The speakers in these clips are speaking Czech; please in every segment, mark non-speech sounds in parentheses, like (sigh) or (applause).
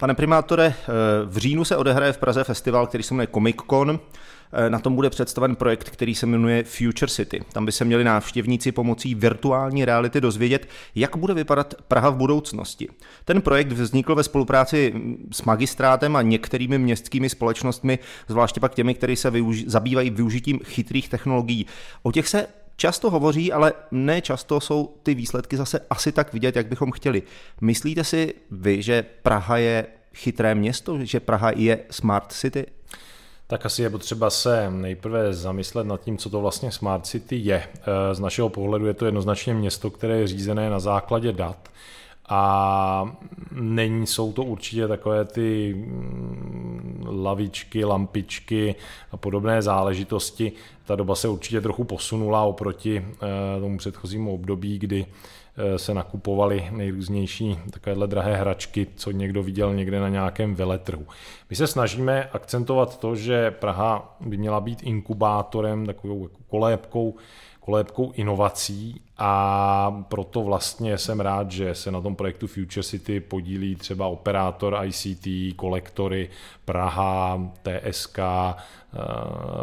Pane primátore, eh, v říjnu se odehraje v Praze festival, který se jmenuje Comic Con. Eh, na tom bude představen projekt, který se jmenuje Future City. Tam by se měli návštěvníci pomocí virtuální reality dozvědět, jak bude vypadat Praha v budoucnosti. Ten projekt vznikl ve spolupráci s magistrátem a některými městskými společnostmi, zvláště pak těmi, které se využi- zabývají využitím chytrých technologií. O těch se často hovoří, ale ne často jsou ty výsledky zase asi tak vidět, jak bychom chtěli. Myslíte si vy, že Praha je chytré město, že Praha je smart city? Tak asi je potřeba se nejprve zamyslet nad tím, co to vlastně Smart City je. Eh, z našeho pohledu je to jednoznačně město, které je řízené na základě dat a není, jsou to určitě takové ty mm, lavičky, lampičky a podobné záležitosti. Ta doba se určitě trochu posunula oproti eh, tomu předchozímu období, kdy Eh, se nakupovaly nejrůznější takovéhle drahé hračky, co někdo viděl někde na nějakém veletrhu. My se snažíme akcentovat to, že Praha by měla být inkubátorem, takovou jako kolébkou, kolébkou inovací a proto vlastně jsem rád, že se na tom projektu Future City podílí třeba operátor ICT, kolektory, Praha, TSK, eh,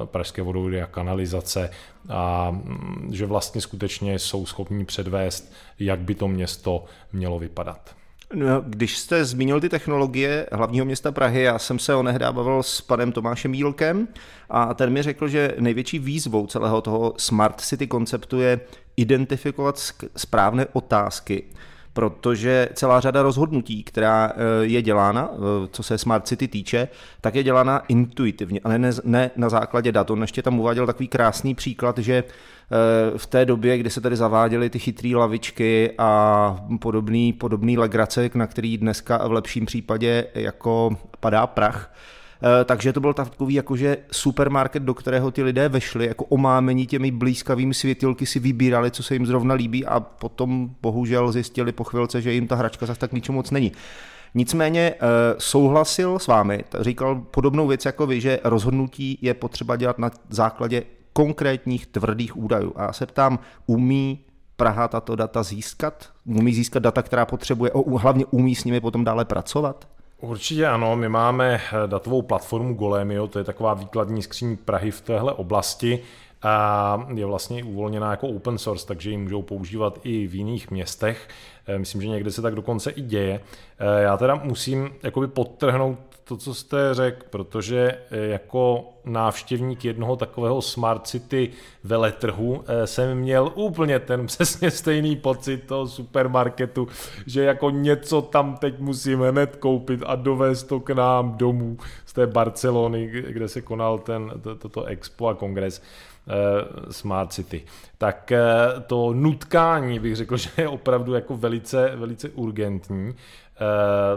Pražské vodovody a kanalizace a mm, že vlastně skutečně jsou schopni předvést, jak by to město mělo vypadat. No, když jste zmínil ty technologie hlavního města Prahy, já jsem se onehdá bavil s panem Tomášem Jílkem a ten mi řekl, že největší výzvou celého toho Smart City konceptu je identifikovat správné otázky, protože celá řada rozhodnutí, která eh, je dělána, eh, co se Smart City týče, tak je dělána intuitivně, ale ne, ne na základě dat. On ještě tam uváděl takový krásný příklad, že eh, v té době, kdy se tady zaváděly ty chytré lavičky a podobný, podobný legrace, na který dneska v lepším případě jako padá prach, takže to byl takový jakože supermarket, do kterého ty lidé vešli, jako omámení těmi blízkavými světilky si vybírali, co se jim zrovna líbí a potom bohužel zjistili po chvilce, že jim ta hračka zase tak ničemu moc není. Nicméně eh, souhlasil s vámi, říkal podobnou věc jako vy, že rozhodnutí je potřeba dělat na základě konkrétních tvrdých údajů. A já se ptám, umí Praha tato data získat? Umí získat data, která potřebuje, hlavně umí s nimi potom dále pracovat? Určitě ano, my máme eh, datovou platformu Golemio, to je taková výkladní skříň Prahy v téhle oblasti a je vlastně uvolněná jako open source, takže ji můžou používat i v jiných městech. Eh, myslím, že někde se tak dokonce i děje. Eh, já teda musím jakoby podtrhnout to, co jste řekl, protože jako návštěvník jednoho takového Smart City veletrhu jsem měl úplně ten (laughs) přesně stejný pocit toho supermarketu, že jako něco tam teď musím hned koupit a dovést to k nám domů z té Barcelony, kde se konal ten, to, toto expo a kongres. Smart City. Tak to nutkání bych řekl, (laughs) že je opravdu jako velice, velice urgentní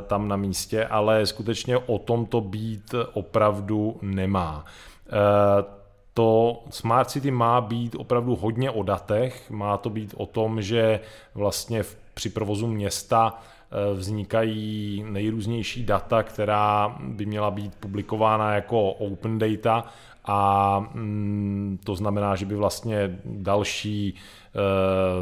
tam na místě, ale skutečně o tom to být opravdu nemá. To Smart City má být opravdu hodně o datech, má to být o tom, že vlastně při provozu města vznikají nejrůznější data, která by měla být publikována jako open data a mm, to znamená, že by vlastně další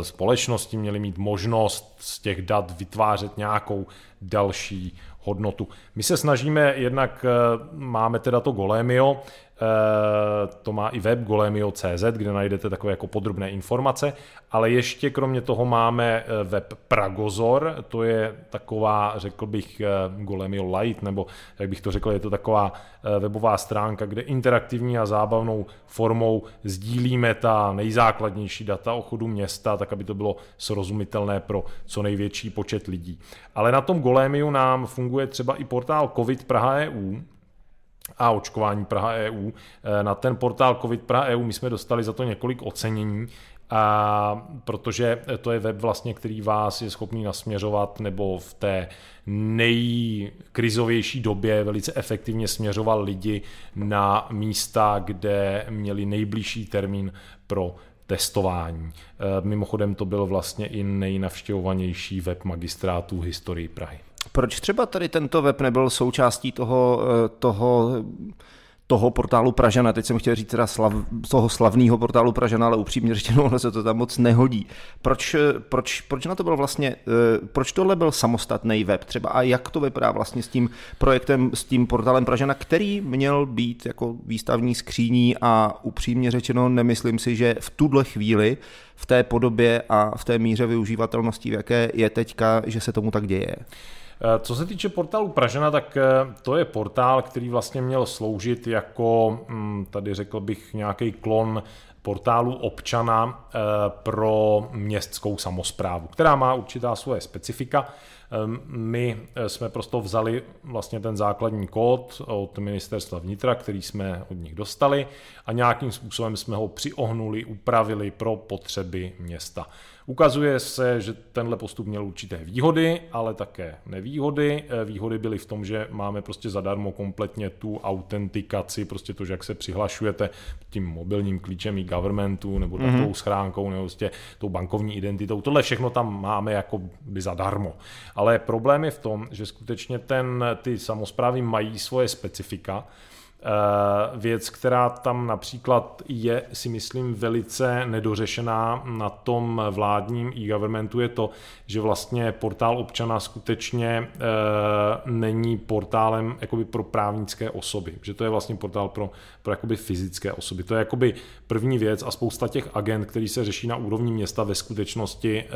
společnosti měly mít možnost z těch dat vytvářet nějakou další hodnotu. My se snažíme, jednak e, máme teda to Golemio, Eh, to má i web golemio.cz, kde najdete takové jako podrobné informace, ale ještě kromě toho máme eh, web Pragozor, to je taková, řekl bych, eh, Golemio Light, nebo jak bych to řekl, je to taková webová stránka, kde interaktivní a zábavnou formou sdílíme ta nejzákladnější data o chodu města, tak aby to bylo srozumitelné pro co největší počet lidí. Ale na tom Golemiu nám funguje třeba i portál COVID Praha EU, a očkování Praha EU. Eh, na ten portál COVID Praha EU my jsme dostali za to několik ocenění, a protože to je web vlastně, který vás je schopný nasměřovat nebo v té nejkrizovější době velice efektivně směřoval lidi na místa, kde měli nejbližší termín pro testování. Eh, mimochodem to byl vlastně i nejnavštěvovanější web magistrátu historii Prahy. Proč třeba tady tento web nebyl součástí toho, eh, toho toho portálu Pražana, teď jsem chtěl říct teda slav, toho slavného portálu Pražana, ale upřímně řečeno, (laughs) ono se to tam moc nehodí. Proč, proč, proč na to byl vlastně, eh, proč tohle byl samostatný web třeba a jak to vypadá vlastně s tím projektem, s tím portálem Pražana, který měl být jako výstavní skříní a upřímně řečeno nemyslím si, že v tuhle chvíli v té podobě a v té míře využívatelnosti, v jaké je teďka, že se tomu tak děje. Eh, co se týče portálu Pražena, tak eh, to je portál, který vlastně měl sloužit jako, hm, tady řekl bych, nějaký klon portálu občana eh, pro městskou samozprávu, která má určitá svoje specifika. My jsme prostě vzali vlastně ten základní kód od ministerstva vnitra, který jsme od nich dostali a nějakým způsobem jsme ho přiohnuli, upravili pro potřeby města. Ukazuje se, že tenhle postup měl určité výhody, ale také nevýhody. Eh, výhody byly v tom, že máme prostě zadarmo kompletně tu autentikaci, prostě to, že jak se přihlašujete tím mobilním klíčem i governmentu nebo mm-hmm. tou schránkou nebo prostě tou bankovní identitou. Tohle všechno tam máme jako by zadarmo. Ale problém je v tom, že skutečně ten, ty samozprávy mají svoje specifika, věc, která tam například je, si myslím, velice nedořešená na tom vládním e-governmentu, je to, že vlastně portál občana skutečně e, není portálem jakoby pro právnické osoby, že to je vlastně portál pro, pro jakoby fyzické osoby. To je jakoby první věc a spousta těch agent, který se řeší na úrovni města, ve skutečnosti e,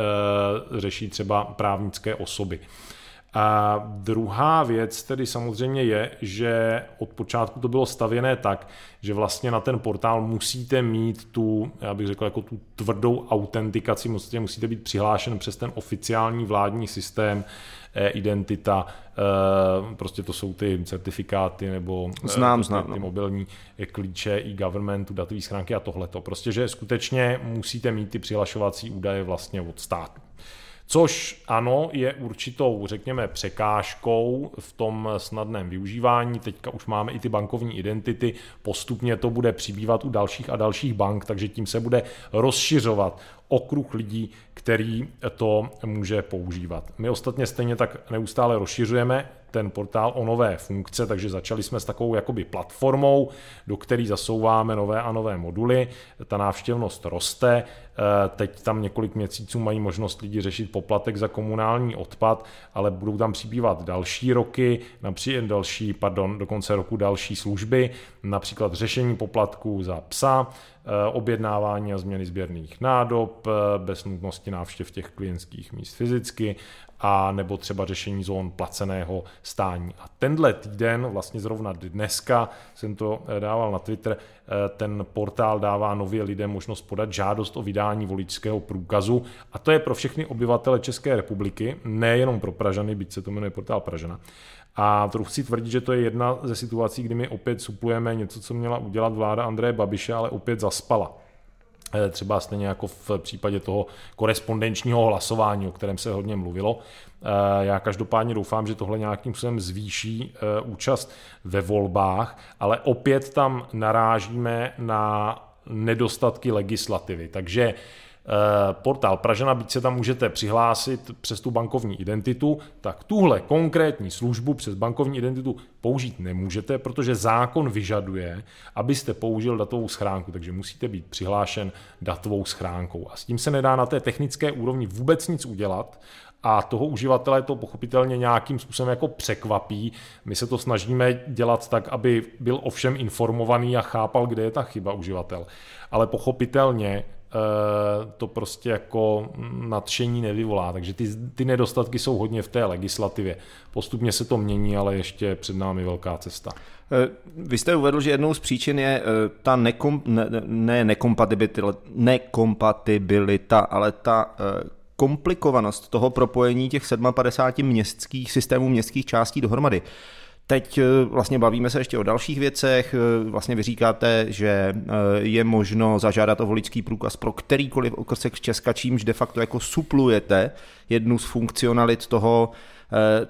řeší třeba právnické osoby. A druhá věc tedy samozřejmě je, že od počátku to bylo stavěné tak, že vlastně na ten portál musíte mít tu, já bych řekl, jako tu tvrdou autentikaci, musíte, musíte být přihlášen přes ten oficiální vládní systém, identita, eh, prostě to jsou ty certifikáty nebo eh, znám, ty, znám, ty no. mobilní klíče i governmentu, datové schránky a tohleto. Prostě, že skutečně musíte mít ty přihlašovací údaje vlastně od státu. Což ano, je určitou, řekněme, překážkou v tom snadném využívání. Teďka už máme i ty bankovní identity, postupně to bude přibývat u dalších a dalších bank, takže tím se bude rozšiřovat okruh lidí, který to může používat. My ostatně stejně tak neustále rozšiřujeme ten portál o nové funkce, takže začali jsme s takovou jakoby platformou, do které zasouváme nové a nové moduly. Ta návštěvnost roste, eh, teď tam několik měsíců mají možnost lidi řešit poplatek za komunální odpad, ale budou tam přibývat další roky, například další, pardon, do konce roku další služby, například řešení poplatků za psa, objednávání a změny sběrných nádob eh, bez nutnosti návštěv těch klientských míst fyzicky a nebo třeba řešení zón placeného stání. A tenhle týden, vlastně zrovna dneska, jsem to eh, dával na Twitter, ten portál dává nově lidem možnost podat žádost o vydání voličského průkazu a to je pro všechny obyvatele České republiky, nejenom pro Pražany, byť se to jmenuje portál Pražana. A trochu si tvrdit, že to je jedna ze situací, kdy my opět suplujeme něco, co měla udělat vláda Andreje Babiše, ale opět zaspala. Eh, třeba stejně jako v případě toho korespondenčního hlasování, o kterém se hodně mluvilo. Eh, já každopádně doufám, že tohle nějakým způsobem zvýší eh, účast ve volbách, ale opět tam narážíme na nedostatky legislativy. Takže portál Pražana, byť se tam můžete přihlásit přes tu bankovní identitu, tak tuhle konkrétní službu přes bankovní identitu použít nemůžete, protože zákon vyžaduje, abyste použil datovou schránku, takže musíte být přihlášen datovou schránkou. A s tím se nedá na té technické úrovni vůbec nic udělat, a toho uživatele to pochopitelně nějakým způsobem jako překvapí. My se to snažíme dělat tak, aby byl ovšem informovaný a chápal, kde je ta chyba uživatel. Ale pochopitelně Eh, to prostě jako nadšení nevyvolá. Takže ty, ty nedostatky jsou hodně v té legislativě. Postupně se to mění, ale ještě před námi velká cesta. Eh, vy jste uvedl, že jednou z příčin je eh, ta nekom, ne, ne nekompatibilita, nekompatibilita, ale ta komplikovanost toho propojení těch 57 městských systémů městských částí dohromady. Teď eh, vlastně bavíme se ještě o dalších věcech. Eh, vlastně vy říkáte, že eh, je možno zažádat o voličský průkaz pro kterýkoliv okrsek z Česka, čímž de facto jako suplujete jednu z funkcionalit toho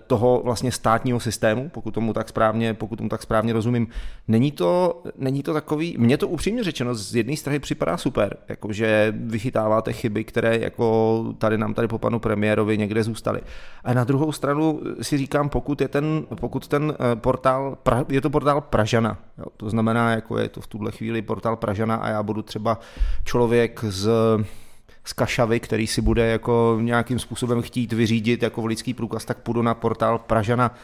toho vlastně státního systému, pokud tomu tak správně, pokud tomu tak správně rozumím. Není to, není to takový, mně to upřímně řečeno z jedné strany připadá super, jakože vychytáváte chyby, které jako tady nám tady po panu premiérovi někde zůstaly. A na druhou stranu si říkám, pokud je ten, pokud ten eh, portál, je to portál Pražana, jo, to znamená, jako je to v tuhle chvíli portál Pražana a já budu třeba člověk z z Kašavy, který si bude jako nějakým způsobem chtít vyřídit jako volický průkaz, tak půjdu na portál Pražana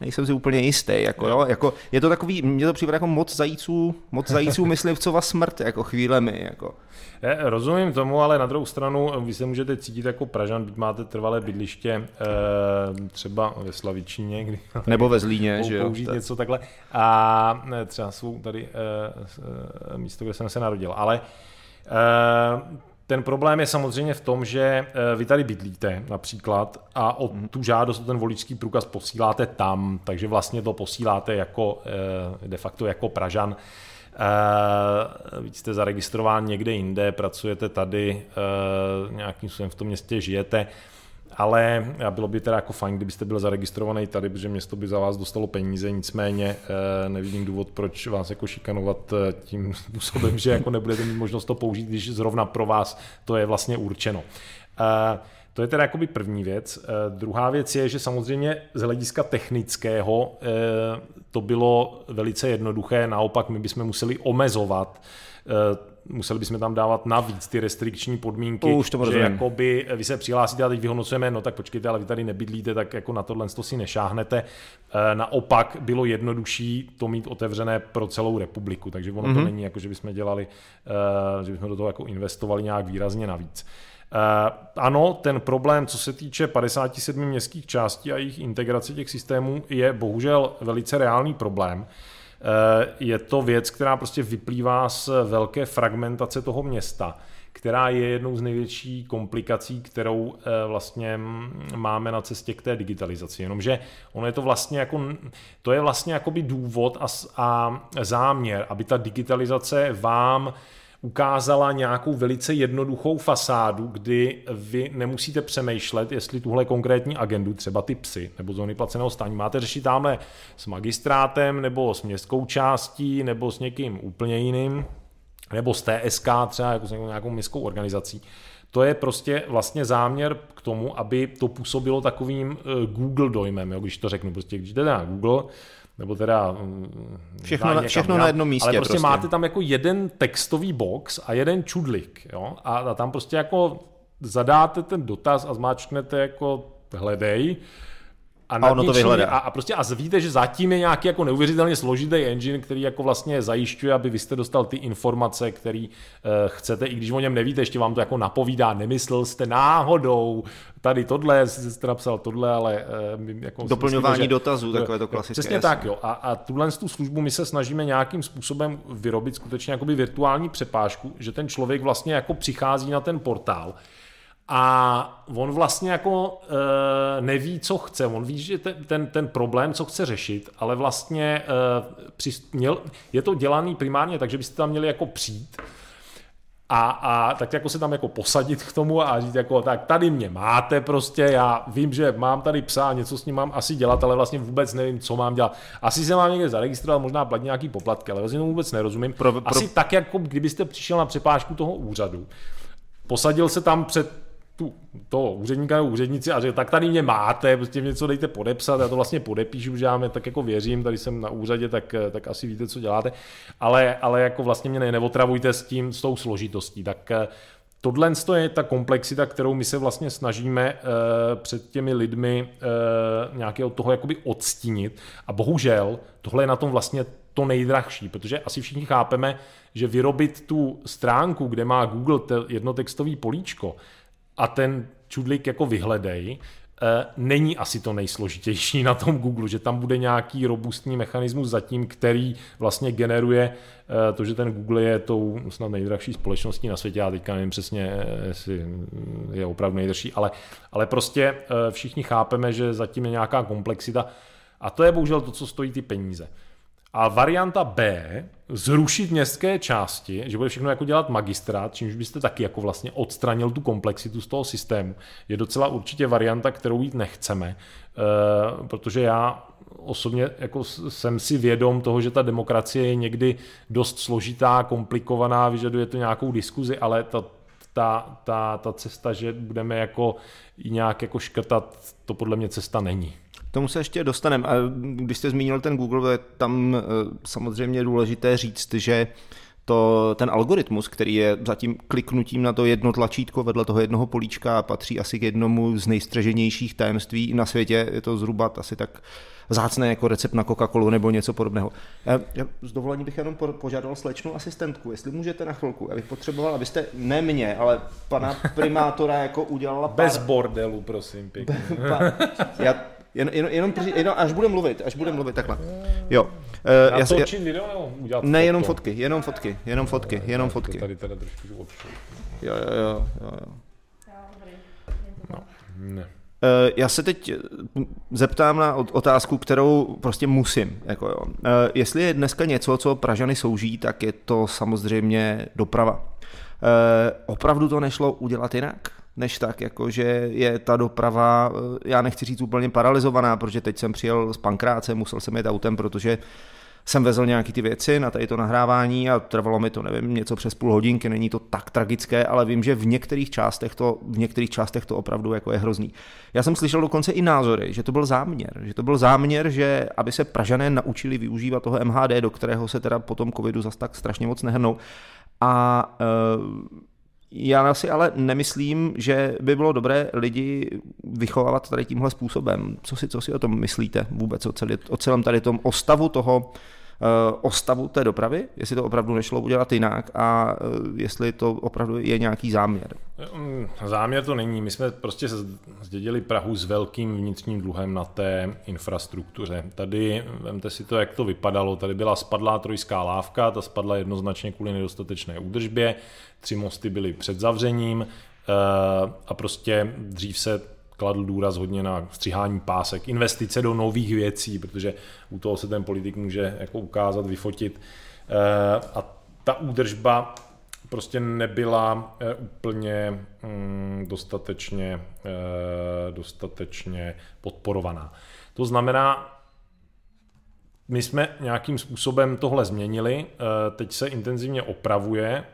nejsem si úplně jistý. Jako, jo, jako, je to takový, mně to připadá jako moc zajíců, moc zajíců myslivcova smrt, jako chvílemi. Jako. Je, rozumím tomu, ale na druhou stranu vy se můžete cítit jako Pražan, byť máte trvalé bydliště e, třeba ve Slavičíně, kdy nebo ve Zlíně, že jo? Použít tak. něco takhle. A třeba svou tady e, místo, kde jsem se narodil. Ale e, ten problém je samozřejmě v tom, že eh, vy tady bydlíte například a o mhm. tu žádost o ten voličský průkaz posíláte tam, takže vlastně to posíláte jako eh, de facto jako Pražan. Uh, víc jste zaregistrován někde jinde, pracujete tady, nějakým způsobem v tom městě žijete, ale bylo by teda jako fajn, kdybyste byl zaregistrovaný tady, protože město by za vás dostalo peníze, nicméně eh, nevidím důvod, proč vás jako šikanovat eh, tím (laughs) způsobem, že jako nebudete mít možnost to použít, když zrovna pro vás to je vlastně určeno. Eh, to je teda jakoby první věc. Druhá věc je, že samozřejmě z hlediska technického to bylo velice jednoduché, naopak my bychom museli omezovat museli bychom tam dávat navíc ty restrikční podmínky, Už to že jakoby vy se přihlásíte a teď vyhodnocujeme, no tak počkejte, ale vy tady nebydlíte, tak jako na tohle to si nešáhnete. E, naopak bylo jednodušší to mít otevřené pro celou republiku, takže ono mm-hmm. to mhm. není jako, že bychom dělali, že bychom do toho jako investovali nějak výrazně navíc. Uh, ano, ten problém, co se týče 57 městských částí a jejich integrace těch systémů, je bohužel velice reálný problém. Eh, je to věc, která prostě vyplývá z velké fragmentace toho města, která je jednou z největší komplikací, kterou eh, vlastně máme na cestě k té digitalizaci. Jenomže ono je to vlastně jako, to je vlastně jakoby důvod a, a záměr, aby ta digitalizace vám ukázala nějakou velice jednoduchou fasádu, kdy vy nemusíte přemýšlet, jestli tuhle konkrétní agendu, třeba ty psy nebo zóny placeného stání, máte řešit tamhle s magistrátem nebo s městskou částí nebo s někým úplně jiným, nebo s TSK třeba jako s nějakou městskou organizací. To je prostě vlastně záměr k tomu, aby to působilo takovým eh, Google dojmem, jo, když to řeknu. Prostě když jdete na Google, nebo teda... Mm, všechno, na, všechno na jednom místě. Ale prostě, prostě máte tam jako jeden textový box a jeden čudlik, jo? A, a tam prostě jako zadáte ten dotaz a zmáčknete jako hledej a, a ono to vyhledá. A, a, prostě a víte, že zatím je nějaký jako neuvěřitelně složitý engine, který jako vlastně zajišťuje, aby vy jste dostal ty informace, které uh, chcete, i když o něm nevíte, ještě vám to jako napovídá, nemyslel jste náhodou, tady tohle, jste napsal tohle, ale uh, jako Doplňování myslíme, že, dotazů, takové to klasické. Přesně tak, jo. A, a tuhle tu službu my se snažíme nějakým způsobem vyrobit skutečně jakoby virtuální přepážku, že ten člověk vlastně jako přichází na ten portál, a on vlastně jako e, neví, co chce. On ví, že ten, ten, ten problém, co chce řešit, ale vlastně e, při, měl, je to dělaný primárně tak, že byste tam měli jako přijít a, a tak jako se tam jako posadit k tomu a říct jako tak tady mě máte prostě, já vím, že mám tady psa, něco s ním mám asi dělat, ale vlastně vůbec nevím, co mám dělat. Asi se mám někde zaregistrovat, možná platit nějaký poplatky, ale vlastně tomu vůbec nerozumím. Pro, pro... Asi tak, jako kdybyste přišel na přepážku toho úřadu, posadil se tam před tu, toho úředníka nebo úřednici a řekl, tak tady mě máte, prostě něco dejte podepsat, já to vlastně podepíšu, že já mě tak jako věřím, tady jsem na úřadě, tak, tak asi víte, co děláte, ale, ale jako vlastně mě neotravujte s tím, s tou složitostí, tak eh, Tohle je ta komplexita, kterou my se vlastně snažíme uh, před těmi lidmi uh, nějaké od toho jakoby odstínit. A bohužel tohle je na tom vlastně to nejdrahší, protože asi všichni chápeme, že vyrobit tu stránku, kde má Google jednotextový políčko, a ten čudlik jako vyhledej, eh, není asi to nejsložitější na tom Google, že tam bude nějaký robustní mechanismus zatím, který vlastně generuje eh, to, že ten Google je tou snad nejdražší společností na světě, já teďka nevím přesně, eh, jestli je opravdu nejdražší, ale, ale prostě všichni chápeme, že zatím je nějaká komplexita a to je bohužel to, co stojí ty peníze. A varianta B, zrušit městské části, že bude všechno jako dělat magistrát, čímž byste taky jako vlastně odstranil tu komplexitu z toho systému, je docela určitě varianta, kterou jít nechceme, e, protože já osobně jako jsem si vědom toho, že ta demokracie je někdy dost složitá, komplikovaná, vyžaduje to nějakou diskuzi, ale ta, ta, ta, ta cesta, že budeme jako nějak jako škrtat, to podle mě cesta není tomu se ještě dostaneme. A když jste zmínil ten Google, je tam eh, samozřejmě důležité říct, že to, ten algoritmus, který je zatím kliknutím na to jedno tlačítko vedle toho jednoho políčka patří asi k jednomu z nejstřeženějších tajemství na světě. Je to zhruba asi tak zácné jako recept na Coca-Colu nebo něco podobného. Já, já s dovolením bych jenom požádal slečnou asistentku, jestli můžete na chvilku. Já bych potřeboval, abyste ne mě, ale pana (laughs) primátora jako udělala pár... Bez bordelu, prosím, pěkně. já jen, jen, jenom, jenom, až bude mluvit, až bude mluvit, takhle. Jo. Uh, já točím video nebo udělat Ne, jenom fotky, jenom fotky, jenom fotky, jenom fotky. Tady teda trošku. Jo, jo, jo, jo. jo. No, ne. Uh, já se teď zeptám na otázku, kterou prostě musím. Jako jo. Jestli je dneska něco, co Pražany souží, tak je to samozřejmě doprava. Opravdu to nešlo udělat jinak? Než tak, jako že je ta doprava, eh, já nechci říct úplně paralizovaná, protože teď jsem přijel z Pankráce, musel jsem jet autem, protože jsem vezl nějaký ty věci na tady to nahrávání a trvalo mi to, nevím, něco přes půl hodinky, není to tak tragické, ale vím, že v některých částech to, v některých částech to opravdu jako je hrozný. Já jsem slyšel dokonce i názory, že to byl záměr, že to byl záměr, že aby se Pražané naučili využívat toho MHD, do kterého se teda po tom covidu zas tak strašně moc nehrnou. A uh, já si ale nemyslím, že by bylo dobré lidi vychovávat tady tímhle způsobem. Co si, co si o tom myslíte vůbec, o, celý, o celém tady tom ostavu toho, o stavu té dopravy, jestli to opravdu nešlo udělat jinak a eh, jestli to opravdu je nějaký záměr. Mm, záměr to není. My jsme prostě zdědili Prahu s velkým vnitřním dluhem na té infrastruktuře. Tady, vemte si to, jak to vypadalo, tady byla spadlá trojská lávka, ta spadla jednoznačně kvůli nedostatečné údržbě, tři mosty byly před zavřením eh, a prostě dřív se kladl důraz hodně na střihání pásek, investice do nových věcí, protože u toho se ten politik může jako ukázat, vyfotit. Eh, a ta údržba prostě nebyla eh, úplně mm, dostatečně, eh, dostatečně podporovaná. To znamená, my jsme nějakým způsobem tohle změnili, teď se intenzivně opravuje,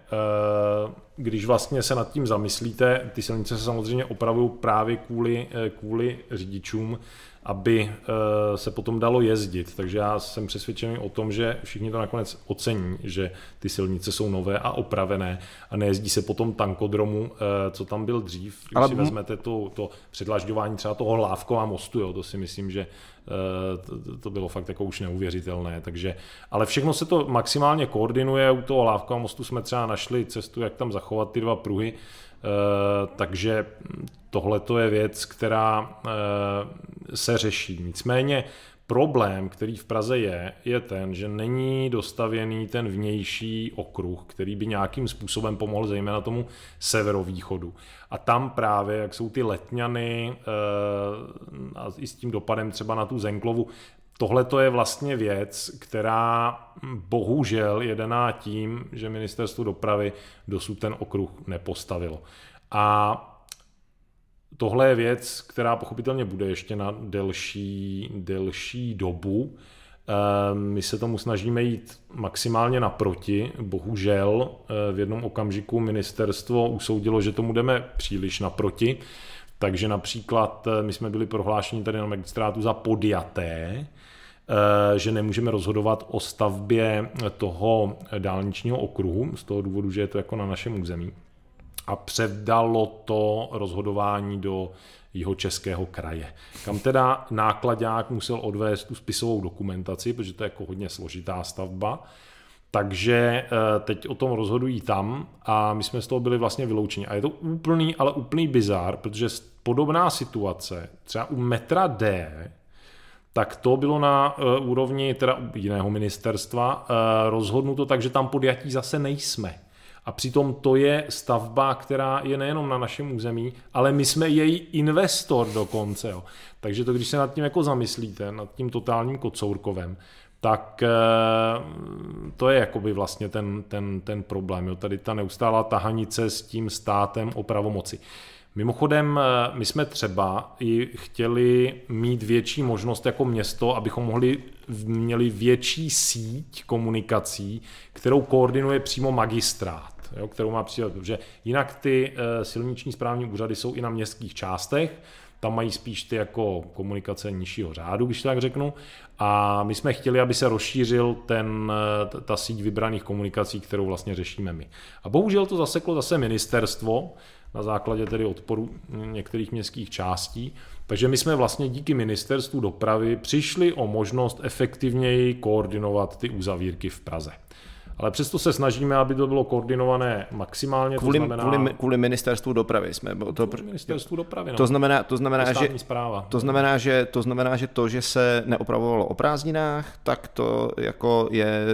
když vlastně se nad tím zamyslíte, ty silnice se samozřejmě opravují právě kvůli, eh, kvůli řidičům, aby eh, se potom dalo jezdit. Takže já jsem přesvědčený o tom, že všichni to nakonec ocení, že ty silnice jsou nové a opravené a nejezdí se potom tankodromu, eh, co tam byl dřív. Když Ale... si vezmete to, to předlažďování třeba toho Hlávkova mostu, jo, to si myslím, že to, to bylo fakt jako už neuvěřitelné. Takže, ale všechno se to maximálně koordinuje. U toho Hlávkova mostu jsme třeba našli cestu, jak tam zachovat ty dva pruhy, Eh, takže tohle to je věc, která eh, se řeší. Nicméně problém, který v Praze je, je ten, že není dostavěný ten vnější okruh, který by nějakým způsobem pomohl zejména tomu severovýchodu. A tam právě, jak jsou ty letňany eh, a i s tím dopadem třeba na tu Zenklovu, Tohle to je vlastně věc, která bohužel je daná tím, že ministerstvo dopravy dosud ten okruh nepostavilo. A tohle je věc, která pochopitelně bude ještě na delší, delší dobu. Ehm, my se tomu snažíme jít maximálně naproti. Bohužel eh, v jednom okamžiku ministerstvo usoudilo, že tomu jdeme příliš naproti. Takže například eh, my jsme byli prohlášeni tady na magistrátu za podjaté, Eh, že nemůžeme rozhodovat o stavbě toho dálničního okruhu, z toho důvodu, že je to jako na našem území. A předalo to rozhodování do jeho českého kraje. Kam teda nákladák musel odvést tu spisovou dokumentaci, protože to je jako hodně složitá stavba. Takže eh, teď o tom rozhodují tam a my jsme z toho byli vlastně vyloučeni. A je to úplný, ale úplný bizár, protože podobná situace třeba u metra D tak to bylo na uh, úrovni teda jiného ministerstva uh, rozhodnuto tak, že tam podjatí zase nejsme. A přitom to je stavba, která je nejenom na našem území, ale my jsme její investor dokonce. Jo. Takže to, když se nad tím jako zamyslíte, nad tím totálním kocourkovem, tak eh, to je jakoby vlastně ten, ten, ten problém. Jo. Tady ta neustálá tahanice s tím státem o pravomoci. Mimochodem, eh, my jsme třeba i chtěli mít větší možnost jako město, abychom mohli měli větší síť komunikací, kterou koordinuje přímo magistrát, jo, kterou má přijat, protože jinak ty eh, silniční správní úřady jsou i na městských částech, tam mají spíš ty jako komunikace nižšího řádu, když tak řeknu. A my jsme chtěli, aby se rozšířil ten, ta síť vybraných komunikací, kterou vlastně řešíme my. A bohužel to zaseklo zase ministerstvo, na základě tedy odporu některých městských částí. Takže my jsme vlastně díky ministerstvu dopravy přišli o možnost efektivněji koordinovat ty uzavírky v Praze ale přesto se snažíme, aby to bylo koordinované maximálně. Kvůli, to znamená, kvůli, kvůli ministerstvu dopravy jsme. To, kvůli ministerstvu dopravy, no. To znamená, to znamená, že, zpráva. To znamená, že, to znamená, že to, že se neopravovalo o prázdninách, tak to jako je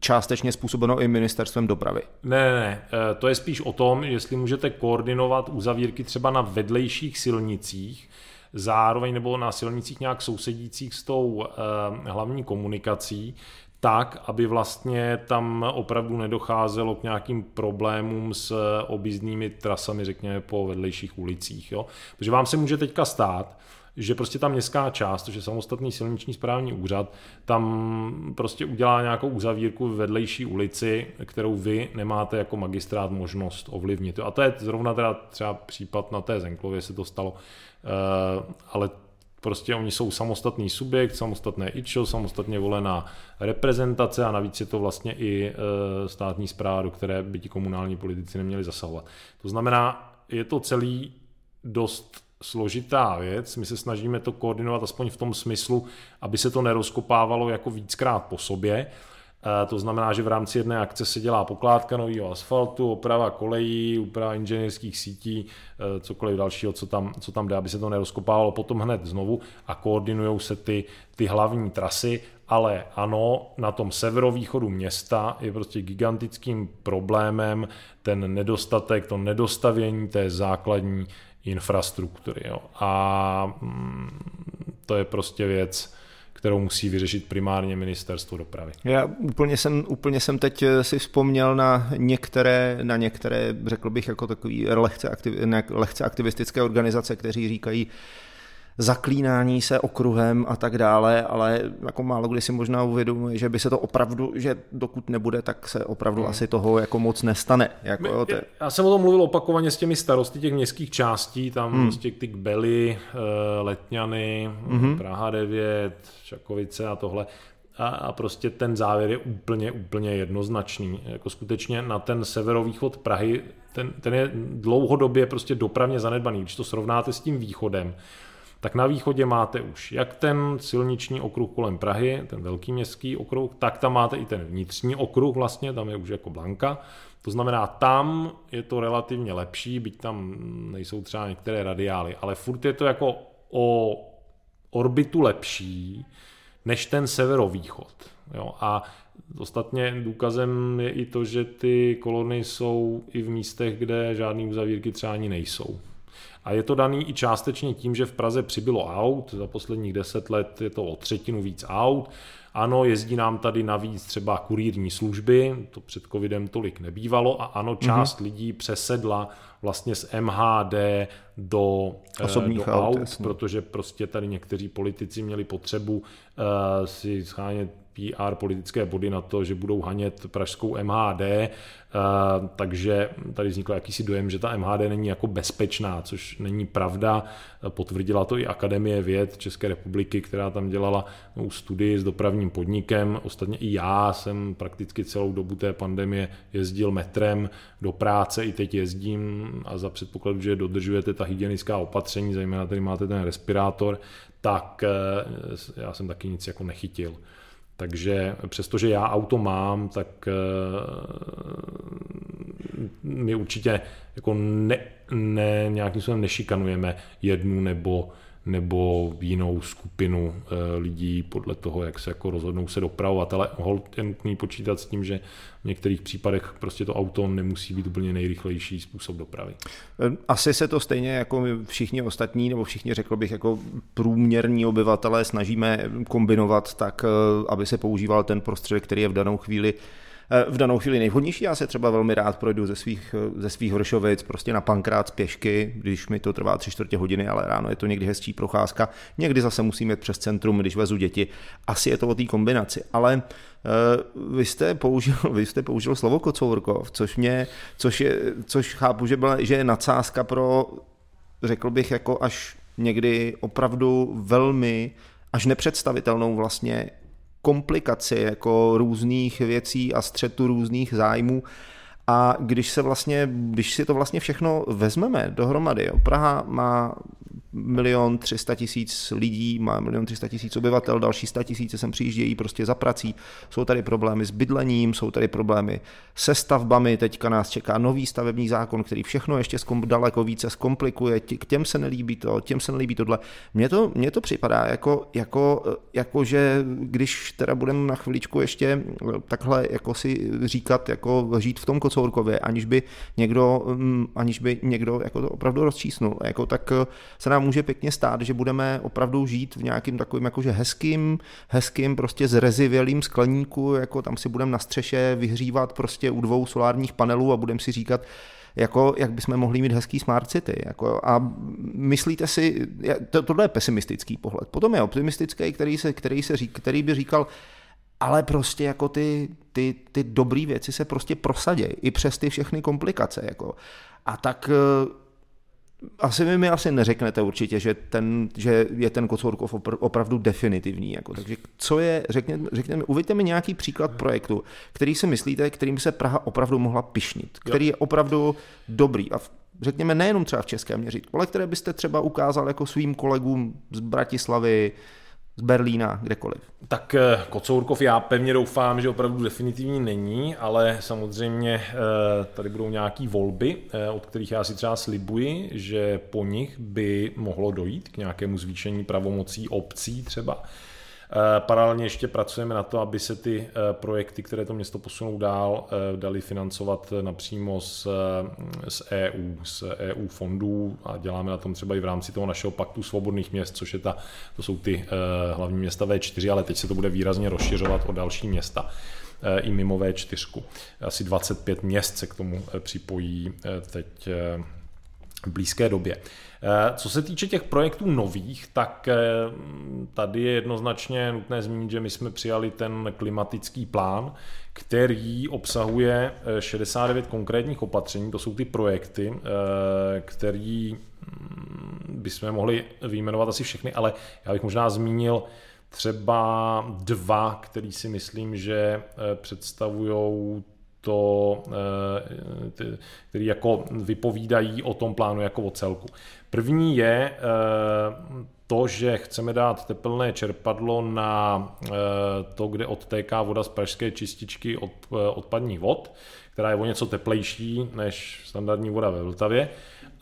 částečně způsobeno i ministerstvem dopravy. Ne, ne, ne, eh, to je spíš o tom, jestli můžete koordinovat uzavírky třeba na vedlejších silnicích, zároveň nebo na silnicích nějak sousedících s tou eh, hlavní komunikací, tak, aby vlastně tam opravdu nedocházelo k nějakým problémům s objízdnými trasami, řekněme, po vedlejších ulicích. Jo? Protože vám se může teďka stát, že prostě ta městská část, je samostatný silniční správní úřad, tam prostě udělá nějakou uzavírku v vedlejší ulici, kterou vy nemáte jako magistrát možnost ovlivnit. A to je zrovna teda třeba případ na té Zenklově se to stalo, eh, ale Prostě oni jsou samostatný subjekt, samostatné IČO, samostatně volená reprezentace a navíc je to vlastně i e, státní zpráva, do které by ti komunální politici neměli zasahovat. To znamená, je to celý dost složitá věc. My se snažíme to koordinovat aspoň v tom smyslu, aby se to nerozkopávalo jako víckrát po sobě, to znamená, že v rámci jedné akce se dělá pokládka nového asfaltu, oprava kolejí, úprava inženýrských sítí, e, cokoliv dalšího, co tam, co tam jde, aby se to nerozkopávalo potom hned znovu a koordinují se ty, ty hlavní trasy, ale ano, na tom severovýchodu města je prostě gigantickým problémem ten nedostatek, to nedostavění té základní infrastruktury. Jo. A mm, to je prostě věc, kterou musí vyřešit primárně ministerstvo dopravy. Já úplně jsem, úplně jsem teď eh, si vzpomněl na některé, na některé, řekl bych, jako takový lehce, aktiv, lehce aktivistické organizace, kteří říkají, zaklínání se okruhem a tak dále, ale jako málo kdy si možná uvědomuje, že by se to opravdu, že dokud nebude, tak se opravdu hmm. asi toho jako moc nestane. Jako, jo, te... Já jsem o tom mluvil opakovaně s těmi starosty těch městských částí, tam hmm. prostě ty Kbely, eh, Letňany, hmm. Praha 9, Čakovice a tohle. A, a prostě ten závěr je úplně, úplně jednoznačný. Jako skutečně na ten severovýchod Prahy, ten, ten je dlouhodobě prostě dopravně zanedbaný. Když to srovnáte s tím východem, tak na východě máte už jak ten silniční okruh kolem Prahy, ten velký městský okruh, tak tam máte i ten vnitřní okruh vlastně, tam je už jako Blanka. To znamená, tam je to relativně lepší, byť tam nejsou třeba některé radiály, ale furt je to jako o orbitu lepší než ten severovýchod. Jo? A ostatně důkazem je i to, že ty kolony jsou i v místech, kde žádné uzavírky třeba ani nejsou. A je to daný i částečně tím, že v Praze přibylo aut, za posledních deset let je to o třetinu víc aut. Ano, jezdí nám tady navíc třeba kurírní služby, to před covidem tolik nebývalo a ano, část mm-hmm. lidí přesedla vlastně z MHD do, eh, Osobních do aut, aut protože prostě tady někteří politici měli potřebu uh, si schánět PR politické body na to, že budou hanět pražskou MHD, eh, takže tady vznikl jakýsi dojem, že ta MHD není jako bezpečná, což není pravda. Potvrdila to i Akademie věd České republiky, která tam dělala studii s dopravním podnikem. Ostatně i já jsem prakticky celou dobu té pandemie jezdil metrem do práce, i teď jezdím a za předpokladu, že dodržujete ta hygienická opatření, zejména tady máte ten respirátor, tak eh, já jsem taky nic jako nechytil. Takže přestože já auto mám, tak eh, my určitě jako ne, ne, nějakým způsobem nešikanujeme jednu nebo nebo jinou skupinu eh, lidí podle toho, jak se jako rozhodnou se dopravovat, ale je nutný počítat s tím, že v některých případech prostě to auto nemusí být úplně nejrychlejší způsob dopravy. Asi se to stejně jako my všichni ostatní, nebo všichni řekl bych jako průměrní obyvatelé snažíme kombinovat tak, eh, aby se používal ten prostředek, který je v danou chvíli Eh, v danou chvíli nejvhodnější. Já se třeba velmi rád projdu ze svých, eh, ze svých Hršovic prostě na pankrát z pěšky, když mi to trvá tři čtvrtě hodiny, ale ráno je to někdy hezčí procházka. Někdy zase musím jít přes centrum, když vezu děti. Asi je to o té kombinaci. Ale uh, vy, jste použil, (laughs) vy jste použil slovo Kocourkov, což, mě, což, je, což chápu, že, byla, že je nadsázka pro, řekl bych, jako až někdy opravdu velmi až nepředstavitelnou vlastně komplikaci jako různých věcí a střetu různých zájmů. A když se vlastně, když si to vlastně všechno vezmeme dohromady, jo, Praha má milion třista tisíc lidí, má milion třista tisíc obyvatel, další sta tisíce sem přijíždějí prostě za prací. Jsou tady problémy s bydlením, jsou tady problémy se stavbami, teďka nás čeká nový stavební zákon, který všechno ještě daleko více zkomplikuje, k těm se nelíbí to, těm se nelíbí tohle. Mně to, mně to připadá jako, jako, jako, že když teda budeme na chviličku ještě takhle jako si říkat, jako žít v tom Kocourkově, aniž by někdo, mm, aniž by někdo jako to opravdu rozčísnul, jako tak se nám může pěkně stát, že budeme opravdu žít v nějakým takovým jakože hezkým, hezkým prostě zrezivělým skleníku, jako tam si budeme na střeše vyhřívat prostě u dvou solárních panelů a budeme si říkat, jako, jak bychom mohli mít hezký smart city. Jako, a myslíte si, to, tohle je pesimistický pohled. Potom je optimistický, který, se, který, se řík, který by říkal, ale prostě jako ty, ty, ty dobré věci se prostě prosadějí i přes ty všechny komplikace. Jako. A tak asi vy mi asi neřeknete určitě, že, ten, že je ten Kocourkov opravdu definitivní. Jako. Takže co je, řekněte, řekněte, uvidíte mi nějaký příklad projektu, který si myslíte, kterým se Praha opravdu mohla pišnit, který je opravdu dobrý a řekněme nejenom třeba v českém měřítku, ale které byste třeba ukázal jako svým kolegům z Bratislavy, z Berlína, kdekoliv. Tak eh, Kocourkov já pevně doufám, že opravdu definitivní není, ale samozřejmě eh, tady budou nějaké volby, eh, od kterých já si třeba slibuji, že po nich by mohlo dojít k nějakému zvýšení pravomocí obcí třeba. Eh, paralelně ještě pracujeme na to, aby se ty eh, projekty, které to město posunou dál, eh, dali financovat napřímo z, z EU, z EU fondů a děláme na tom třeba i v rámci toho našeho paktu svobodných měst, což je ta, to jsou ty hlavní města V4, ale teď se to bude výrazně rozšiřovat o další města i mimo V4. Asi 25 měst se k tomu připojí teď blízké době. Eh, co se týče těch projektů nových, tak eh, tady je jednoznačně nutné zmínit, že my jsme přijali ten klimatický plán, který obsahuje 69 eh, konkrétních opatření, to jsou ty projekty, který mm, bychom mohli vyjmenovat asi všechny, ale já bych možná zmínil třeba dva, který si myslím, že představují to, který jako vypovídají o tom plánu jako o celku. První je eh, to, že chceme dát teplné čerpadlo na eh, to, kde odtéká voda z pražské čističky od eh, odpadních vod, která je o něco teplejší než standardní voda ve Vltavě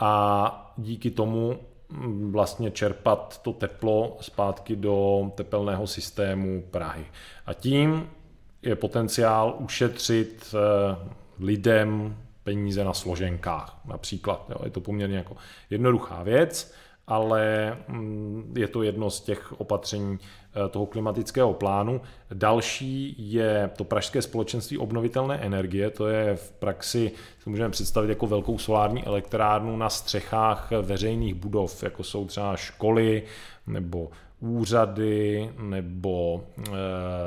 a díky tomu mm, vlastně čerpat to teplo zpátky do tepelného systému Prahy. A tím je potenciál ušetřit lidem peníze na složenkách například. Jo. Je to poměrně jako jednoduchá věc, ale mm, je to jedno z těch opatření eh, toho klimatického plánu. Další je to Pražské společenství obnovitelné energie, to je v praxi, si můžeme představit jako velkou solární elektrárnu na střechách veřejných budov, jako jsou třeba školy nebo úřady nebo e,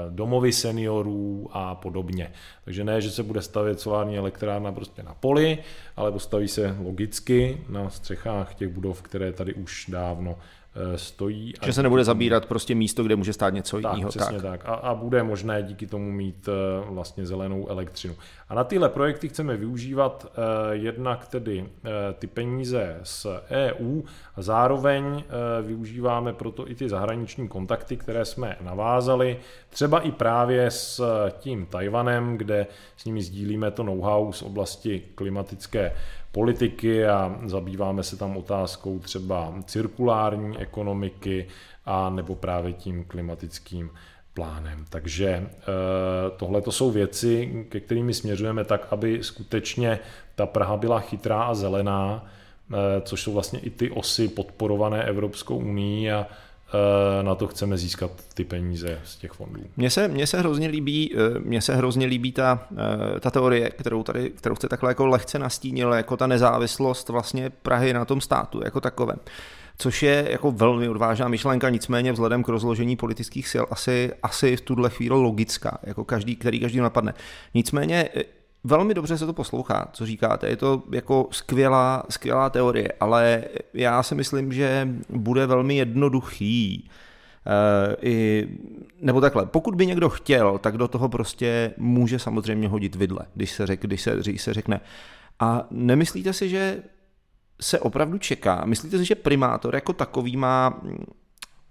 domovy seniorů a podobně. Takže ne, že se bude stavět solární elektrárna prostě na poli, ale postaví se logicky na střechách těch budov, které tady už dávno Eh, stojí. Že se nebude zabírat prostě místo, kde může stát něco tak, jiného. Přesně tak. tak. A, a bude možné díky tomu mít uh, vlastně zelenou elektřinu. A na tyhle projekty chceme využívat uh, jednak tedy ty peníze z EU a zároveň využíváme proto i ty zahraniční kontakty, které jsme navázali, třeba i právě s tím Tajvanem, kde s nimi sdílíme to know-how z oblasti klimatické politiky a zabýváme se tam otázkou třeba cirkulární ekonomiky a nebo právě tím klimatickým plánem. Takže eh, tohle to jsou věci, ke kterými směřujeme tak, aby skutečně ta Praha byla chytrá a zelená, eh, což jsou vlastně i ty osy podporované Evropskou unii a na to chceme získat ty peníze z těch fondů. Mně se, mně se hrozně líbí, mně se hrozně líbí ta, ta teorie, kterou tady, kterou jste takhle jako lehce nastínil, jako ta nezávislost vlastně Prahy na tom státu jako takovém což je jako velmi odvážná myšlenka, nicméně vzhledem k rozložení politických sil asi, asi v tuhle chvíli logická, jako každý, který každý napadne. Nicméně velmi dobře se to poslouchá, co říkáte, je to jako skvělá, skvělá teorie, ale já si myslím, že bude velmi jednoduchý Uh, i, nebo takhle, pokud by někdo chtěl, tak do toho prostě může samozřejmě hodit vidle, když se, řek, když se, když se řekne. A nemyslíte si, že se opravdu čeká? Myslíte si, že primátor jako takový má,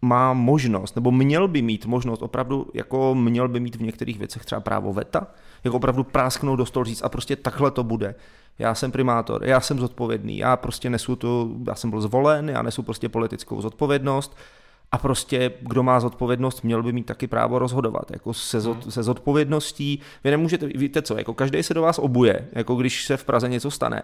má možnost, nebo měl by mít možnost, opravdu jako měl by mít v některých věcech třeba právo veta? Jako opravdu prásknout do stolu říct a prostě takhle to bude. Já jsem primátor, já jsem zodpovědný, já prostě nesu tu, já jsem byl zvolen, já nesu prostě politickou zodpovědnost a prostě kdo má zodpovědnost, měl by mít taky právo rozhodovat, jako se, zod, hmm. se zodpovědností. Vy nemůžete, víte co, jako každý se do vás obuje, jako když se v Praze něco stane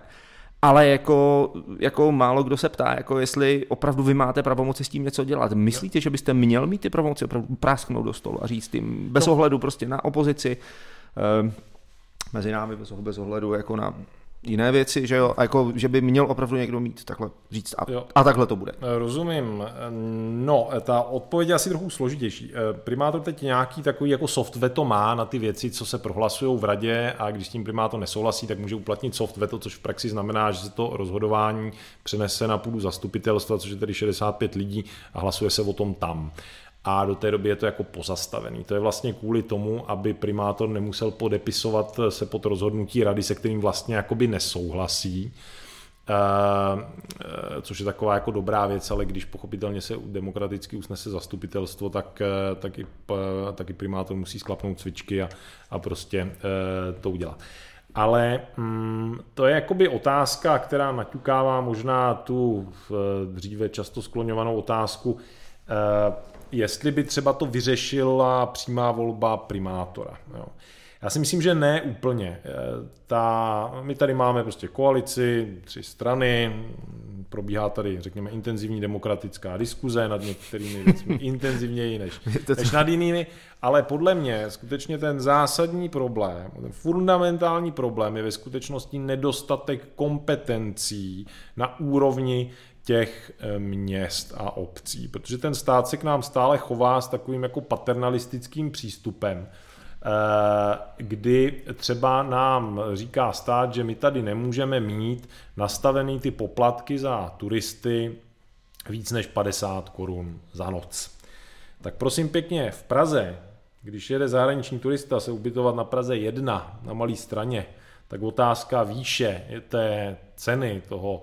ale jako, jako málo kdo se ptá, jako jestli opravdu vy máte pravomoci s tím něco dělat. Myslíte, že byste měl mít ty pravomoci opravdu prásknout do stolu a říct jim bez no. ohledu prostě na opozici, eh, mezi námi bez, bez ohledu jako na jiné věci, že jo, a jako, že by měl opravdu někdo mít takhle říct a, a takhle to bude. Eh, rozumím. No, ta odpověď je asi trochu složitější. Eh, primátor teď nějaký takový jako soft veto má na ty věci, co se prohlasují v radě a když s tím primátor nesouhlasí, tak může uplatnit soft veto, což v praxi znamená, že se to rozhodování přenese na půdu zastupitelstva, což je tedy 65 lidí a hlasuje se o tom tam a do té doby je to jako pozastavený. To je vlastně kvůli tomu, aby primátor nemusel podepisovat se pod rozhodnutí rady, se kterým vlastně jakoby nesouhlasí, Uh, což je taková jako dobrá věc, ale když pochopitelně se demokraticky usnese zastupitelstvo, tak, taky, taky primátor musí sklapnout cvičky a, a prostě to udělat. Ale mm, to je jakoby otázka, která naťukává možná tu dříve často skloňovanou otázku, jestli by třeba to vyřešila přímá volba primátora. Jo. Já si myslím, že ne úplně. Eh, ta, my tady máme prostě koalici, tři strany, probíhá tady, řekněme, intenzivní demokratická diskuze nad některými věcmi (laughs) intenzivněji než, než nad jinými, ale podle mě skutečně ten zásadní problém, ten fundamentální problém je ve skutečnosti nedostatek kompetencí na úrovni těch eh, měst a obcí, protože ten stát se k nám stále chová s takovým jako paternalistickým přístupem, eh, kdy třeba nám říká stát, že my tady nemůžeme mít nastavený ty poplatky za turisty víc než 50 korun za noc. Tak prosím pěkně, v Praze, když jede zahraniční turista se ubytovat na Praze 1 na malé straně, tak otázka výše té ceny toho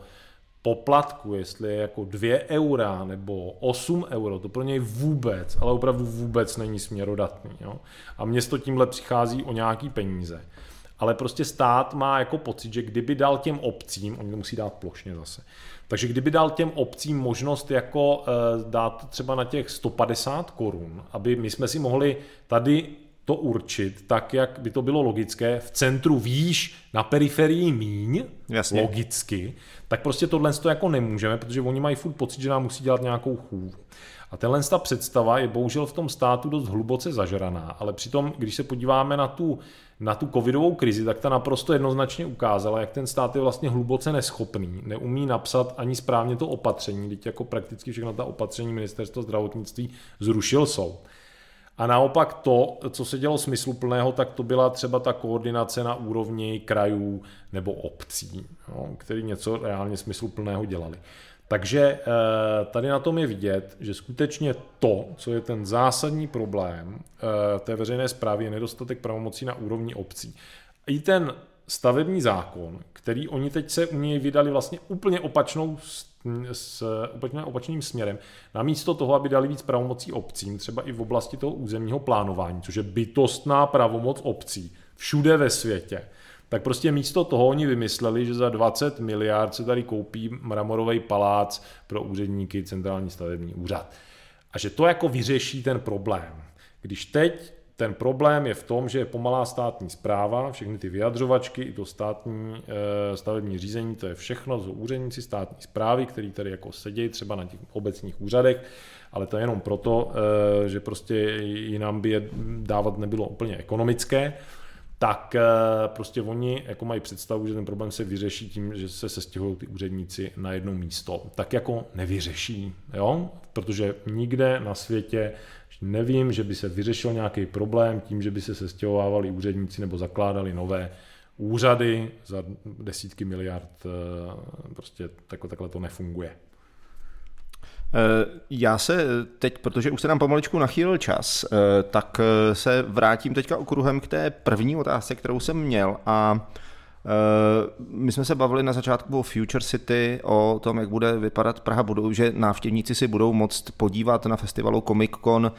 poplatku, jestli je jako 2 eura nebo 8 euro, to pro něj vůbec, ale opravdu vůbec není směrodatný. Jo? A město tímhle přichází o nějaký peníze. Ale prostě stát má jako pocit, že kdyby dal těm obcím, oni to musí dát plošně zase, takže kdyby dal těm obcím možnost jako e, dát třeba na těch 150 korun, aby my jsme si mohli tady to určit tak, jak by to bylo logické, v centru výš, na periferii míň, Jasně. logicky, tak prostě tohle to jako nemůžeme, protože oni mají furt pocit, že nám musí dělat nějakou chůvu. A tenhle ta představa je bohužel v tom státu dost hluboce zažraná, ale přitom, když se podíváme na tu, na tu covidovou krizi, tak ta naprosto jednoznačně ukázala, jak ten stát je vlastně hluboce neschopný, neumí napsat ani správně to opatření, teď jako prakticky všechno ta opatření ministerstva zdravotnictví zrušil soud. A naopak to, co se dělo smysluplného, tak to byla třeba ta koordinace na úrovni krajů nebo obcí, no, který něco reálně smysluplného dělali. Takže eh, tady na tom je vidět, že skutečně to, co je ten zásadní problém eh, té veřejné zprávy, je nedostatek pravomocí na úrovni obcí. I ten stavební zákon, který oni teď se u něj vydali vlastně úplně opačnou s úplně opačným směrem. Namísto toho, aby dali víc pravomocí obcím, třeba i v oblasti toho územního plánování, což je bytostná pravomoc obcí všude ve světě, tak prostě místo toho oni vymysleli, že za 20 miliard se tady koupí mramorový palác pro úředníky centrální stavební úřad. A že to jako vyřeší ten problém. Když teď ten problém je v tom, že je pomalá státní zpráva, všechny ty vyjadřovačky, i to státní e, stavební řízení, to je všechno, jsou úředníci státní zprávy, který tady jako sedějí třeba na těch obecních úřadech, ale to je jenom proto, e, že prostě jinam by je dávat nebylo úplně ekonomické tak eh, prostě oni jako mají představu, že ten problém se vyřeší tím, že se sestěhují ty úředníci na jedno místo. Tak jako nevyřeší, jo? protože nikde na světě nevím, že by se vyřešil nějaký problém tím, že by se sestěhovávali úředníci nebo zakládali nové úřady za desítky miliard. Eh, prostě takhle, takhle to nefunguje. Eh, já se teď, protože už se nám pomaličku nachýlil čas, eh, tak eh, se vrátím teďka okruhem k té první otázce, kterou jsem měl a my jsme se bavili na začátku o Future City, o tom, jak bude vypadat Praha, budou, že návštěvníci si budou moct podívat na festivalu Comic Con,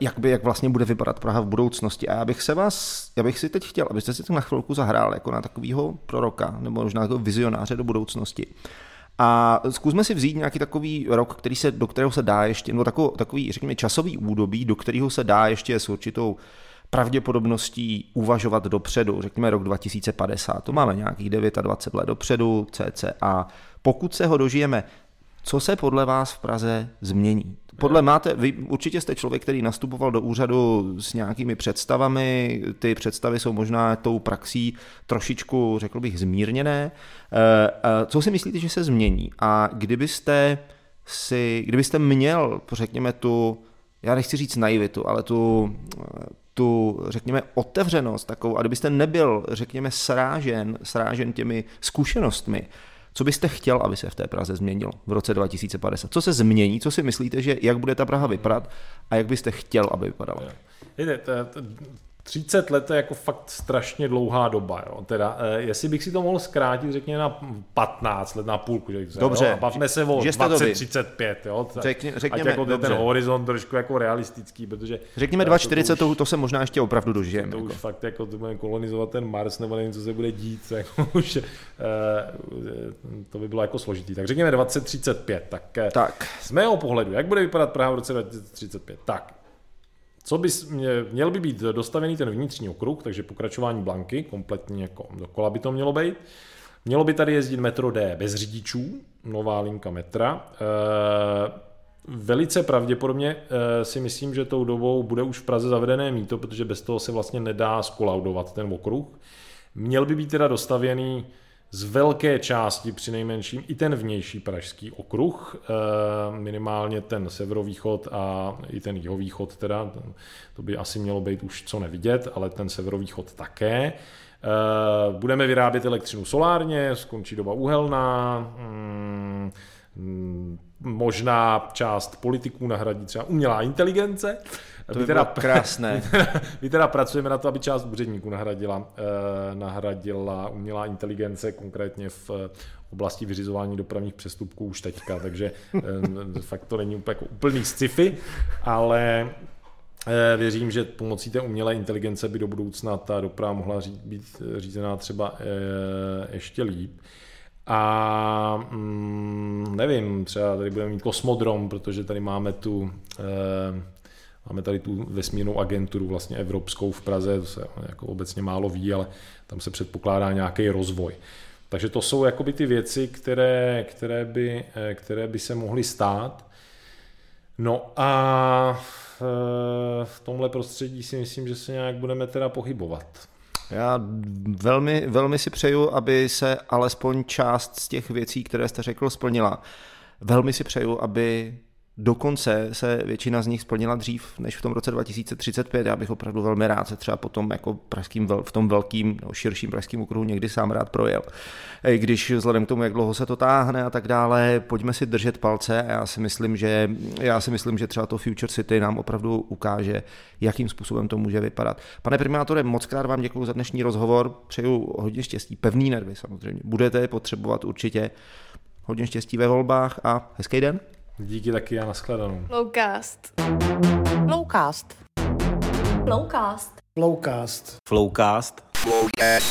jak, by, jak vlastně bude vypadat Praha v budoucnosti. A já bych se vás, já bych si teď chtěl, abyste si to na chvilku zahrál jako na takového proroka, nebo možná jako vizionáře do budoucnosti. A zkusme si vzít nějaký takový rok, který se, do kterého se dá ještě, nebo takový, takový, řekněme, časový údobí, do kterého se dá ještě s určitou pravděpodobností uvažovat dopředu, řekněme rok 2050, to máme nějakých 29 let dopředu, cca. Pokud se ho dožijeme, co se podle vás v Praze změní? Podle máte, vy určitě jste člověk, který nastupoval do úřadu s nějakými představami, ty představy jsou možná tou praxí trošičku, řekl bych, zmírněné. Eh, eh, co si myslíte, že se změní? A kdybyste si, kdybyste měl, řekněme, tu, já nechci říct naivitu, ale tu, tu, řekněme, otevřenost takovou, a kdybyste nebyl, řekněme, srážen, srážen těmi zkušenostmi, co byste chtěl, aby se v té Praze změnilo v roce 2050? Co se změní? Co si myslíte, že jak bude ta Praha vypadat a jak byste chtěl, aby vypadala? Víte, 30 let je jako fakt strašně dlouhá doba. Jo. Teda, eh, jestli bych si to mohl zkrátit, řekněme na 15 let, na půlku. Že Dobře. Jo, a bavme se o 20-35. Jo. Řekně, řekněme, Ať jako dobře. ten horizont trošku jako realistický, protože... Řekněme 240, to, už, to, se možná ještě opravdu dožijeme. To, to jako. už fakt jako to budeme kolonizovat ten Mars, nebo nevím, co se bude dít. (laughs) Jako už, eh, to by bylo jako složitý. Tak řekněme 2035. Tak, eh, tak. z mého pohledu, jak bude vypadat Praha v roce 2035? Tak, co by, měl by být dostavený ten vnitřní okruh, takže pokračování Blanky, kompletně jako dokola by to mělo být. Mělo by tady jezdit metro D bez řidičů, nová linka metra. E, velice pravděpodobně e, si myslím, že tou dobou bude už v Praze zavedené míto, protože bez toho se vlastně nedá skolaudovat ten okruh. Měl by být teda dostavěný z velké části při nejmenším i ten vnější pražský okruh, eh, minimálně ten severovýchod a i ten jihovýchod teda, to by asi mělo být už co nevidět, ale ten severovýchod také. Eh, budeme vyrábět elektřinu solárně, skončí doba uhelná, hmm, možná část politiků nahradí třeba umělá inteligence. To by teda, krásné. (laughs) My teda pracujeme na to, aby část úředníků nahradila, eh, nahradila umělá inteligence, konkrétně v eh, oblasti vyřizování dopravních přestupků už teďka, takže eh, fakt to není úplně jako úplný sci-fi, ale eh, věřím, že pomocí té umělé inteligence by do budoucna ta doprava mohla ří, být řízená třeba eh, ještě líp. A mm, nevím, třeba tady budeme mít kosmodrom, protože tady máme tu eh, Máme tady tu vesmírnou agenturu vlastně evropskou v Praze, to se jako obecně málo ví, ale tam se předpokládá nějaký rozvoj. Takže to jsou jakoby ty věci, které, které, by, eh, které by se mohly stát. No a eh, v tomhle prostředí si myslím, že se nějak budeme teda pohybovat. Já velmi, velmi si přeju, aby se alespoň část z těch věcí, které jste řekl, splnila. Velmi si přeju, aby Dokonce se většina z nich splnila dřív než v tom roce 2035. Já bych opravdu velmi rád se třeba potom jako pražským, v tom velkým, no, širším pražským okruhu někdy sám rád projel. Když vzhledem k tomu, jak dlouho se to táhne a tak dále, pojďme si držet palce a já si myslím, že, já si myslím, že třeba to Future City nám opravdu ukáže, jakým způsobem to může vypadat. Pane primátore, moc krát vám děkuji za dnešní rozhovor, přeju hodně štěstí, pevný nervy samozřejmě. Budete je potřebovat určitě. Hodně štěstí ve volbách a hezký den. Díky taky a nashledanou. Flowcast. Flowcast. Flowcast. Flowcast. Flowcast. Flowcast.